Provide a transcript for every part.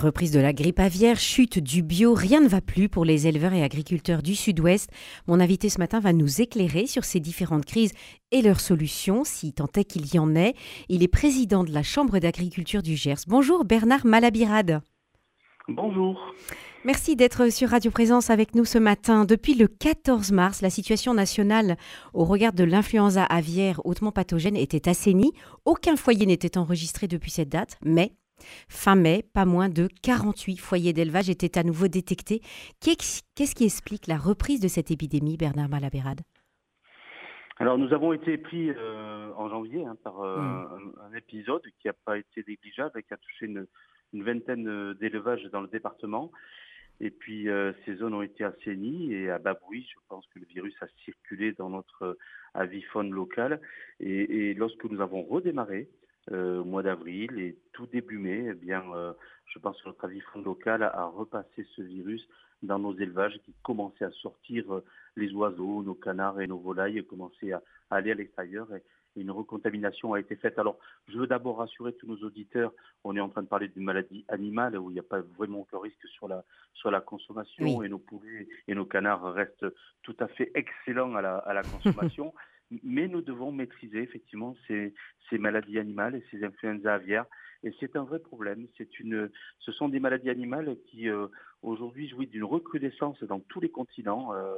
Reprise de la grippe aviaire, chute du bio, rien ne va plus pour les éleveurs et agriculteurs du Sud-Ouest. Mon invité ce matin va nous éclairer sur ces différentes crises et leurs solutions, si tant est qu'il y en ait. Il est président de la Chambre d'agriculture du Gers. Bonjour Bernard Malabirade. Bonjour. Merci d'être sur Radio Présence avec nous ce matin. Depuis le 14 mars, la situation nationale au regard de l'influenza aviaire hautement pathogène était assainie. Aucun foyer n'était enregistré depuis cette date, mais Fin mai, pas moins de 48 foyers d'élevage étaient à nouveau détectés. Qu'est-ce qui explique la reprise de cette épidémie, Bernard Malabérade? Alors nous avons été pris euh, en janvier hein, par euh, hmm. un, épisode qui n'a pas été négligeable et qui a touché une, vingtaine d'élevages dans le département. Et puis ces zones ont été assainies et à Babouy, je pense que le virus a circulé dans notre avifaune locale. Et, et lorsque nous avons redémarré, euh, au mois d'avril et tout début mai, eh bien, euh, je pense que notre avis fonds local a, repassé ce virus dans nos élevages qui commençaient à sortir euh, les oiseaux, nos canards et nos volailles commençaient à, aller à l'extérieur et, une recontamination a été faite. Alors, je veux d'abord rassurer tous nos auditeurs, on est en train de parler d'une maladie animale où il n'y a pas vraiment aucun risque sur la, sur la consommation et nos poulets et nos canards restent tout à fait excellents à la, à la consommation. Mais nous devons maîtriser effectivement ces, maladies animales et ces influenza aviaires. Et c'est un vrai problème. C'est une, ce sont des maladies animales qui euh, aujourd'hui jouissent d'une recrudescence dans tous les continents, euh,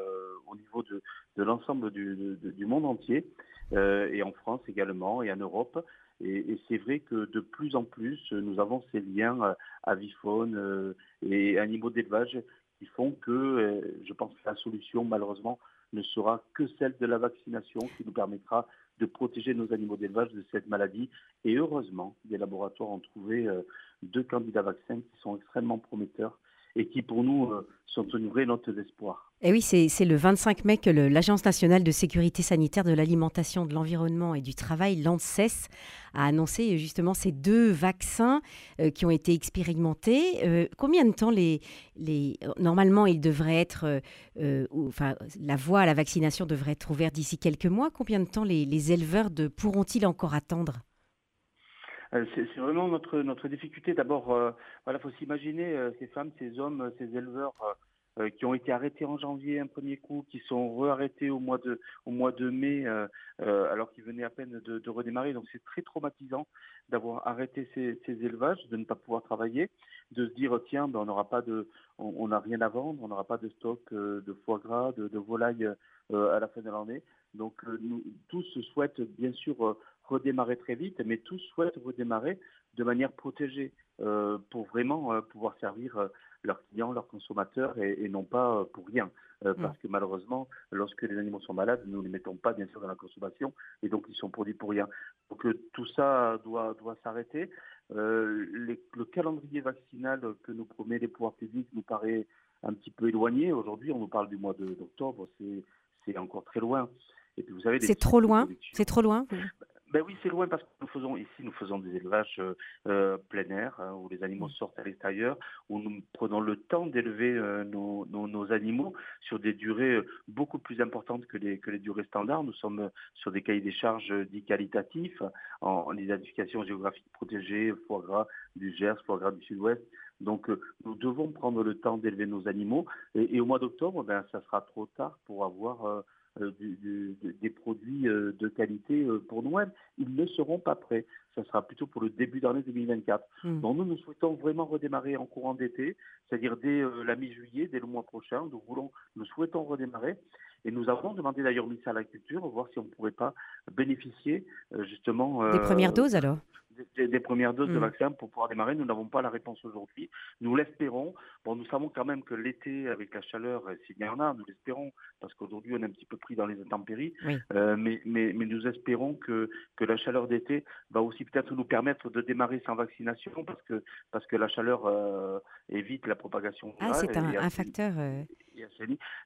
au niveau de, l'ensemble du, monde entier, euh, et en France également, et en Europe. Et, c'est vrai que de plus en plus, nous avons ces liens avifaune et animaux d'élevage qui font que, je pense que la solution, malheureusement, ne sera que celle de la vaccination qui nous permettra de protéger nos animaux d'élevage de cette maladie. Et heureusement, des laboratoires ont trouvé euh, deux candidats vaccins qui sont extrêmement prometteurs et qui pour nous euh, sont une vraie note d'espoir. Et oui, c'est le 25 mai que l'Agence nationale de sécurité sanitaire de l'alimentation, de l'environnement et du travail, l'ANSES, a annoncé justement ces deux vaccins euh, qui ont été expérimentés. Euh, combien de temps les, les normalement ils devraient être, enfin la voie à la vaccination devrait être ouverte d'ici quelques mois. Combien de temps les, les éleveurs pourront-ils encore attendre? C'est vraiment notre notre difficulté. D'abord, voilà, faut s'imaginer ces femmes, ces hommes, ces éleveurs euh, qui ont été arrêtés en janvier un premier coup, qui sont re-arrêtés au mois de au mois de mai euh, euh, alors qu'ils venaient à peine de, de redémarrer. Donc c'est très traumatisant d'avoir arrêté ces, ces, élevages, de ne pas pouvoir travailler, de se dire tiens ben, on n'aura pas de on n'a rien à vendre, on n'aura pas de stock de foie gras, de, de volaille à la fin de l'année. Donc nous tous souhaitent bien sûr redémarrer très vite, mais tous souhaitent redémarrer de manière protégée pour vraiment pouvoir servir leurs clients, leurs consommateurs et, non pas euh, pour rien. Euh, mm. Parce que malheureusement, lorsque les animaux sont malades, nous ne les mettons pas bien sûr dans la consommation et donc ils sont produits pour rien. Donc euh, tout ça doit, doit s'arrêter. le calendrier vaccinal que nous promet les pouvoirs publics nous paraît un petit peu éloigné. Aujourd'hui, on nous parle du mois d'octobre, c'est encore très loin. Et puis vous savez, c'est trop loin? C'est trop loin. Ben oui, c'est loin parce que nous faisons ici, nous faisons des élevages euh, euh, plein air hein, où les animaux mm. sortent à l'extérieur, où nous prenons le temps d'élever euh, nos, nos, nos, animaux sur des durées euh, beaucoup plus importantes que les que les durées standards. Nous sommes sur des cahiers des charges dits qualitatifs en, en identification géographique protégée, foie gras du Gers, foie gras du Sud-Ouest. Donc, nous devons prendre le temps d'élever nos animaux. Et, et au mois d'octobre, ben, ça sera trop tard pour avoir euh, des produits euh, de qualité euh, pour Noël. Ils ne seront pas prêts. Ça sera plutôt pour le début d'année 2024. Hmm. Donc nous, nous souhaitons vraiment redémarrer en courant d'été, c'est-à-dire dès la mi-juillet, dès le mois prochain. Nous voulons, nous souhaitons redémarrer. Et nous avons demandé d'ailleurs au ministère de la Culture, voir si on ne pourrait pas bénéficier justement... Des premières doses alors? Des, premières doses de mm. vaccin pour pouvoir démarrer. Nous n'avons pas la réponse aujourd'hui. Nous l'espérons. Bon, nous savons quand même que l'été, avec la chaleur, euh, s'il y en a, nous l'espérons, parce qu'aujourd'hui, on est un petit peu pris dans les intempéries. Euh, mais, mais, mais, nous espérons que, que la chaleur d'été va aussi peut-être nous permettre de démarrer sans vaccination, parce que, parce que la chaleur euh, évite la propagation Ah, c'est un, facteur.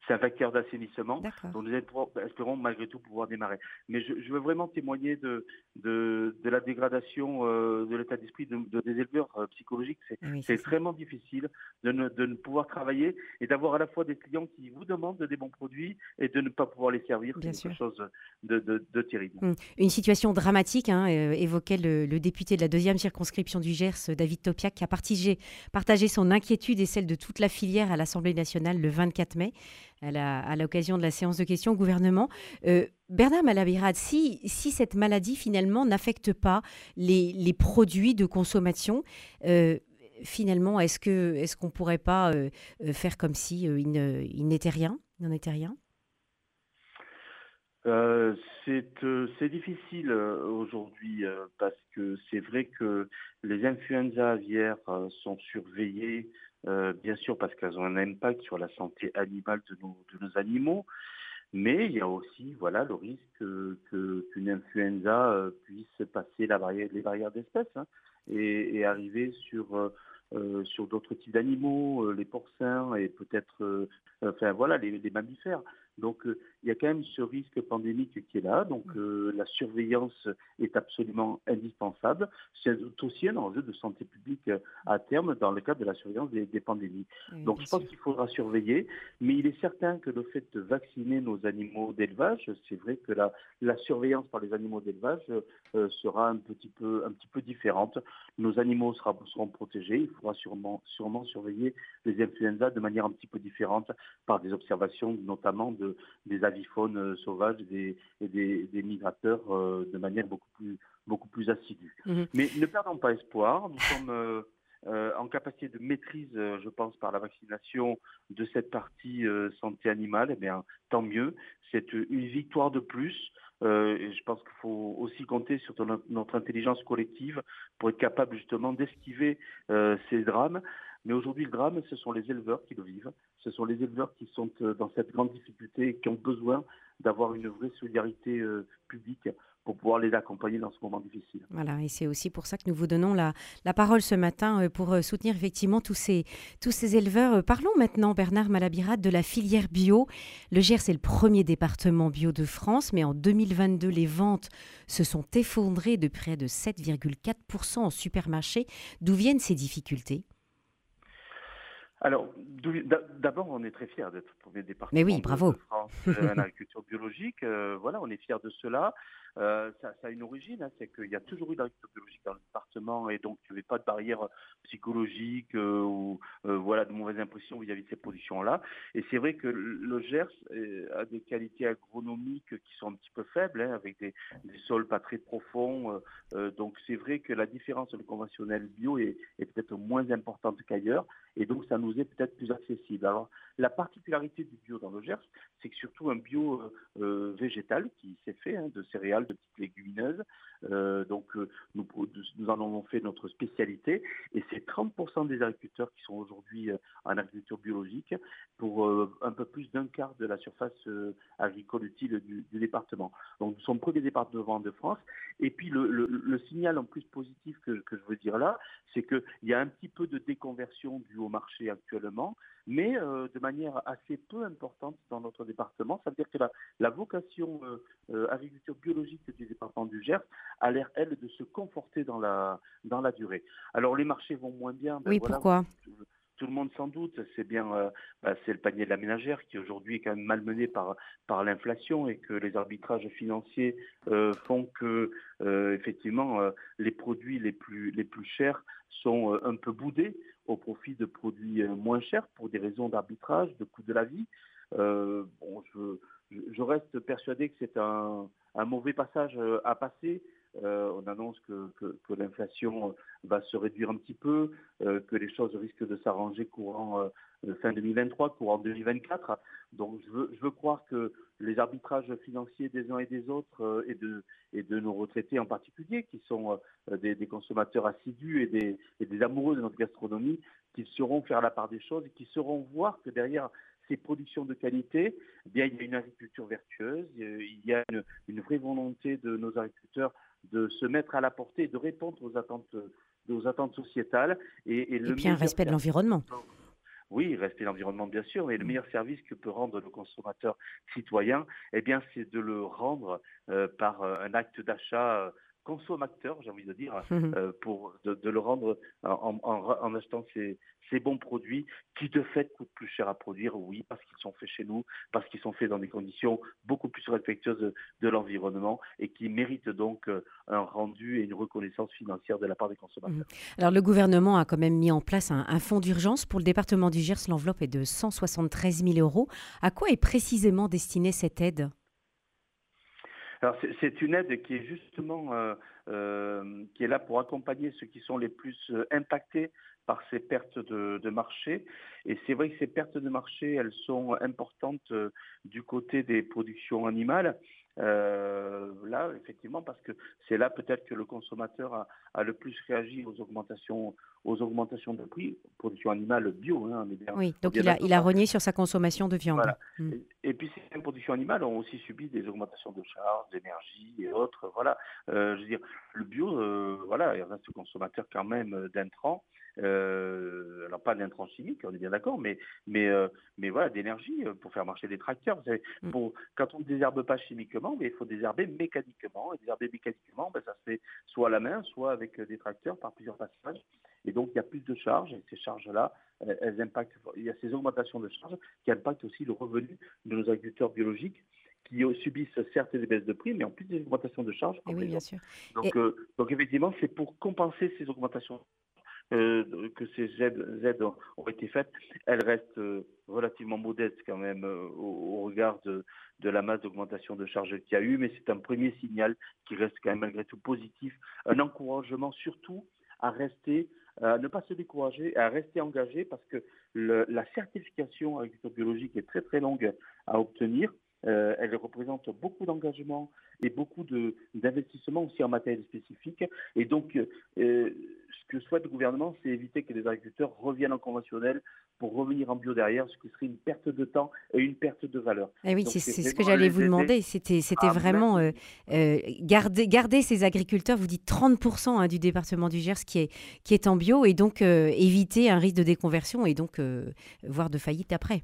C'est un facteur d'assainissement. Donc nous espérons malgré tout pouvoir démarrer. Mais je, veux vraiment témoigner de, de, la dégradation euh, de l'état d'esprit de, des éleveurs euh, psychologiques. C'est extrêmement difficile de ne, de ne, pouvoir travailler et d'avoir à la fois des clients qui vous demandent des bons produits et de ne pas pouvoir les servir. C'est quelque chose de, de, terrible. Hum. Une situation dramatique, hein, euh, évoquait le, le, député de la deuxième circonscription du Gers, David Topiac, qui a partagé, partagé son inquiétude et celle de toute la filière à l'Assemblée nationale le 24 mai à l'occasion de la séance de questions au gouvernement. Euh, Bernard Malabirad, si, cette maladie finalement n'affecte pas les, produits de consommation, euh, finalement, est-ce qu'on ne pourrait pas euh, faire comme si il, n'était rien n'en était rien? C'est difficile aujourd'hui parce que c'est vrai que les influenza aviaires sont surveillées bien sûr parce qu'elles ont un impact sur la santé animale de nos, de nos animaux, mais il y a aussi voilà, le risque qu'une influenza euh, puisse passer la barrière, les barrières d'espèces hein, et, arriver sur, euh, sur d'autres types d'animaux, les porcins et peut-être enfin, voilà, les mammifères. Donc euh, il y a quand même ce risque pandémique qui est là. Donc mm. euh, la surveillance est absolument indispensable. C'est aussi un enjeu de santé publique euh, à terme dans le cadre de la surveillance des, pandémies. Donc je pense qu'il faudra surveiller, mais il est certain que le fait de vacciner nos animaux d'élevage, c'est vrai que la, la, surveillance par les animaux d'élevage sera un petit peu un petit peu différente. Nos animaux seront protégés. Il faudra sûrement sûrement surveiller les influenza de manière un petit peu différente par des observations notamment de des aviphones euh, sauvages et des, migrateurs euh, de manière beaucoup plus, beaucoup plus assidue. Mhm. Mais ne perdons pas espoir, nous sommes euh, en capacité de maîtrise, je pense, par la vaccination de cette partie santé animale, eh bien, tant mieux. C'est une victoire de plus. et je pense qu'il faut aussi compter sur notre intelligence collective pour être capable justement d'esquiver ces drames. Mais aujourd'hui, le drame, ce sont les éleveurs qui le vivent. Ce sont les éleveurs qui sont euh, dans cette grande difficulté et qui ont besoin d'avoir une vraie solidarité euh, publique pour pouvoir les accompagner dans ce moment difficile. Voilà, et c'est aussi pour ça que nous vous donnons la, parole ce matin euh, pour soutenir effectivement tous ces, éleveurs. Parlons maintenant, Bernard Malabirade, de la filière bio. Le Gers est le premier département bio de France, mais en 2022, les ventes se sont effondrées de près de 7,4% en supermarché. D'où viennent ces difficultés? Alors, d'abord, on est très fiers d'être premier département Mais oui, bravo. de France en agriculture biologique. Euh, voilà, on est fiers de cela. Euh, ça, a une origine, hein, c'est qu'il y a toujours eu de l'agriculture biologique dans le département et donc il n'y avait pas de barrière psychologique ou voilà de mauvaises impressions vis-à-vis de ces positions-là. Et c'est vrai que le Gers a des qualités agronomiques qui sont un petit peu faibles, hein, avec des, sols pas très profonds. donc c'est vrai que la différence le conventionnel bio est, est peut-être moins importante qu'ailleurs et donc ça nous est peut-être plus accessible. Alors la particularité du bio dans le Gers, c'est que surtout un bio euh, euh, végétal qui s'est fait hein, de céréales, de petites légumineuses. Euh, donc nous, nous en avons fait notre spécialité et c'est 30% des agriculteurs qui sont aujourd'hui en agriculture biologique pour un peu plus d'un quart de la surface agricole utile du, département. Donc nous sommes premier département de France. Et puis le, signal en plus positif que, je veux dire là, c'est qu'il y a un petit peu de déconversion du haut marché actuellement, mais euh, de manière assez peu importante dans notre département. Ça veut dire que la, vocation euh, euh, agriculture biologique du département du Gers a l'air, elle, de se conforter dans la, dans la durée. Alors les marchés vont moins bien. Ben oui, pourquoi? Tout le monde sans doute, c'est bien, bah, c'est le panier de la ménagère qui aujourd'hui est quand même malmené par par l'inflation et que les arbitrages financiers font que effectivement les produits les plus les plus chers sont un peu boudés au profit de produits euh, moins chers pour des raisons d'arbitrage, de coût de la vie. Euh, bon, je, je, reste persuadé que c'est un, mauvais passage euh, à passer. Euh, on annonce que, l'inflation va se réduire un petit peu, euh, que les choses risquent de s'arranger courant fin 2023, courant 2024. Donc je veux, croire que les arbitrages financiers des uns et des autres et, de, nos retraités en particulier, qui sont des, consommateurs assidus et des, amoureux de notre gastronomie, qu'ils sauront faire la part des choses et qui sauront voir que derrière ces productions de qualité, eh bien, il y a une agriculture vertueuse, il y a une, vraie volonté de nos agriculteurs de se mettre à la portée de répondre aux attentes, aux attentes sociétales. Et, et, puis un respect de l'environnement. oui, respect l'environnement bien sûr, mais le mmh. meilleur service que peut rendre le consommateur citoyen, eh bien, c'est de le rendre par un acte d'achat consommateur, j'ai envie de dire, mmh euh, pour de, le rendre en, achetant ces, bons produits qui de fait coûtent plus cher à produire, oui, parce qu'ils sont faits chez nous, parce qu'ils sont faits dans des conditions beaucoup plus respectueuses de, l'environnement et qui méritent donc euh, un rendu et une reconnaissance financière de la part des consommateurs. Mmh. Alors le gouvernement a quand même mis en place un, un fonds d'urgence pour le département du Gers. L'enveloppe est de 173 000 euros. À quoi est précisément destinée cette aide? C'est une aide qui est justement euh, euh, là pour accompagner ceux qui sont les plus euh, impactés par ces pertes de, marché. Et c'est vrai que ces pertes de marché, elles sont importantes du côté des productions animales. Euh, là, effectivement, parce que c'est là peut-être que le consommateur a, le plus réagi aux augmentations, aux augmentations de prix, production animale bio. Hein, oui, donc il a, il a renié sur sa consommation de viande. Hmm. Et, puis ces productions animales ont aussi subi des augmentations de charges, d'énergie et autres. Voilà, euh, je veux dire, le bio, euh, voilà, il reste consommateur quand même d'intrants. Euh, alors pas d'intrants chimiques, on est bien d'accord, mais mais euh, mais voilà d'énergie euh, pour faire marcher des tracteurs. Vous savez, mm. pour, quand on ne désherbe pas chimiquement, mais il faut désherber mécaniquement. Et désherber mécaniquement, ben, ça se fait soit à la main, soit avec des tracteurs par plusieurs passages. Et donc il y a plus de charges. Et ces charges-là, elles impactent. Il y a ces augmentations de charges qui impactent aussi le revenu de nos agriculteurs biologiques qui subissent certes des baisses de prix, mais en plus des augmentations de charges. Oui, bien sûr. Donc, donc effectivement, c'est pour compenser ces augmentations euh, que ces aides, ont été faites, elles restent euh, relativement modestes quand même euh, au, regard de, la masse d'augmentation de charges qu'il y a eu, mais c'est un premier signal qui reste quand même malgré tout positif, un encouragement surtout à rester, à ne pas se décourager, à rester engagé parce que la certification agriculture biologique est très très longue à obtenir. elle représente beaucoup d'engagement et beaucoup d'investissement aussi en matériel spécifique. Et donc, que souhaite le gouvernement, c'est éviter que les agriculteurs reviennent en conventionnel pour revenir en bio derrière, ce qui serait une perte de temps et une perte de valeur. Eh oui, c'est ce que j'allais vous demander. C'était vraiment euh, euh, garder, garder ces agriculteurs, vous dites 30% hein, du département du Gers qui est, qui est en bio, et donc euh, éviter un risque de déconversion et donc voire de faillite après.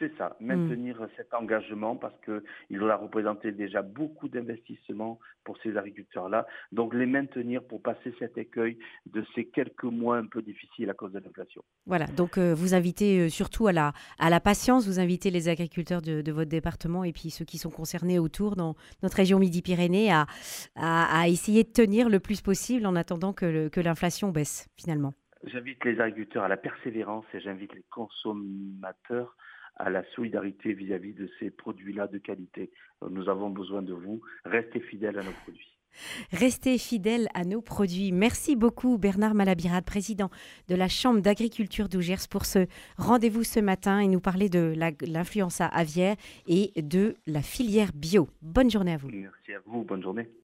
C'est ça, hmm. maintenir cet engagement parce qu'il a représenté déjà beaucoup d'investissements pour ces agriculteurs-là. Donc les maintenir pour passer cet écueil de ces quelques mois un peu difficiles à cause de l'inflation. Voilà, donc euh, vous invitez euh, surtout à la, à la patience, vous invitez les agriculteurs de, votre département et puis ceux qui sont concernés autour dans notre région Midi-Pyrénées à, à, essayer de tenir le plus possible en attendant que l'inflation baisse finalement. J'invite les agriculteurs à la persévérance et j'invite les consommateurs à la solidarité vis-à-vis de ces produits-là de qualité. Nous avons besoin de vous. Restez fidèles à nos produits. Restez fidèles à nos produits. Merci beaucoup Bernard Malabirade, président de la Chambre d'agriculture d'Ougers, pour ce rendez-vous ce matin et nous parler de l'influenza aviaire et de la filière bio. Bonne journée à vous. Merci à vous, bonne journée.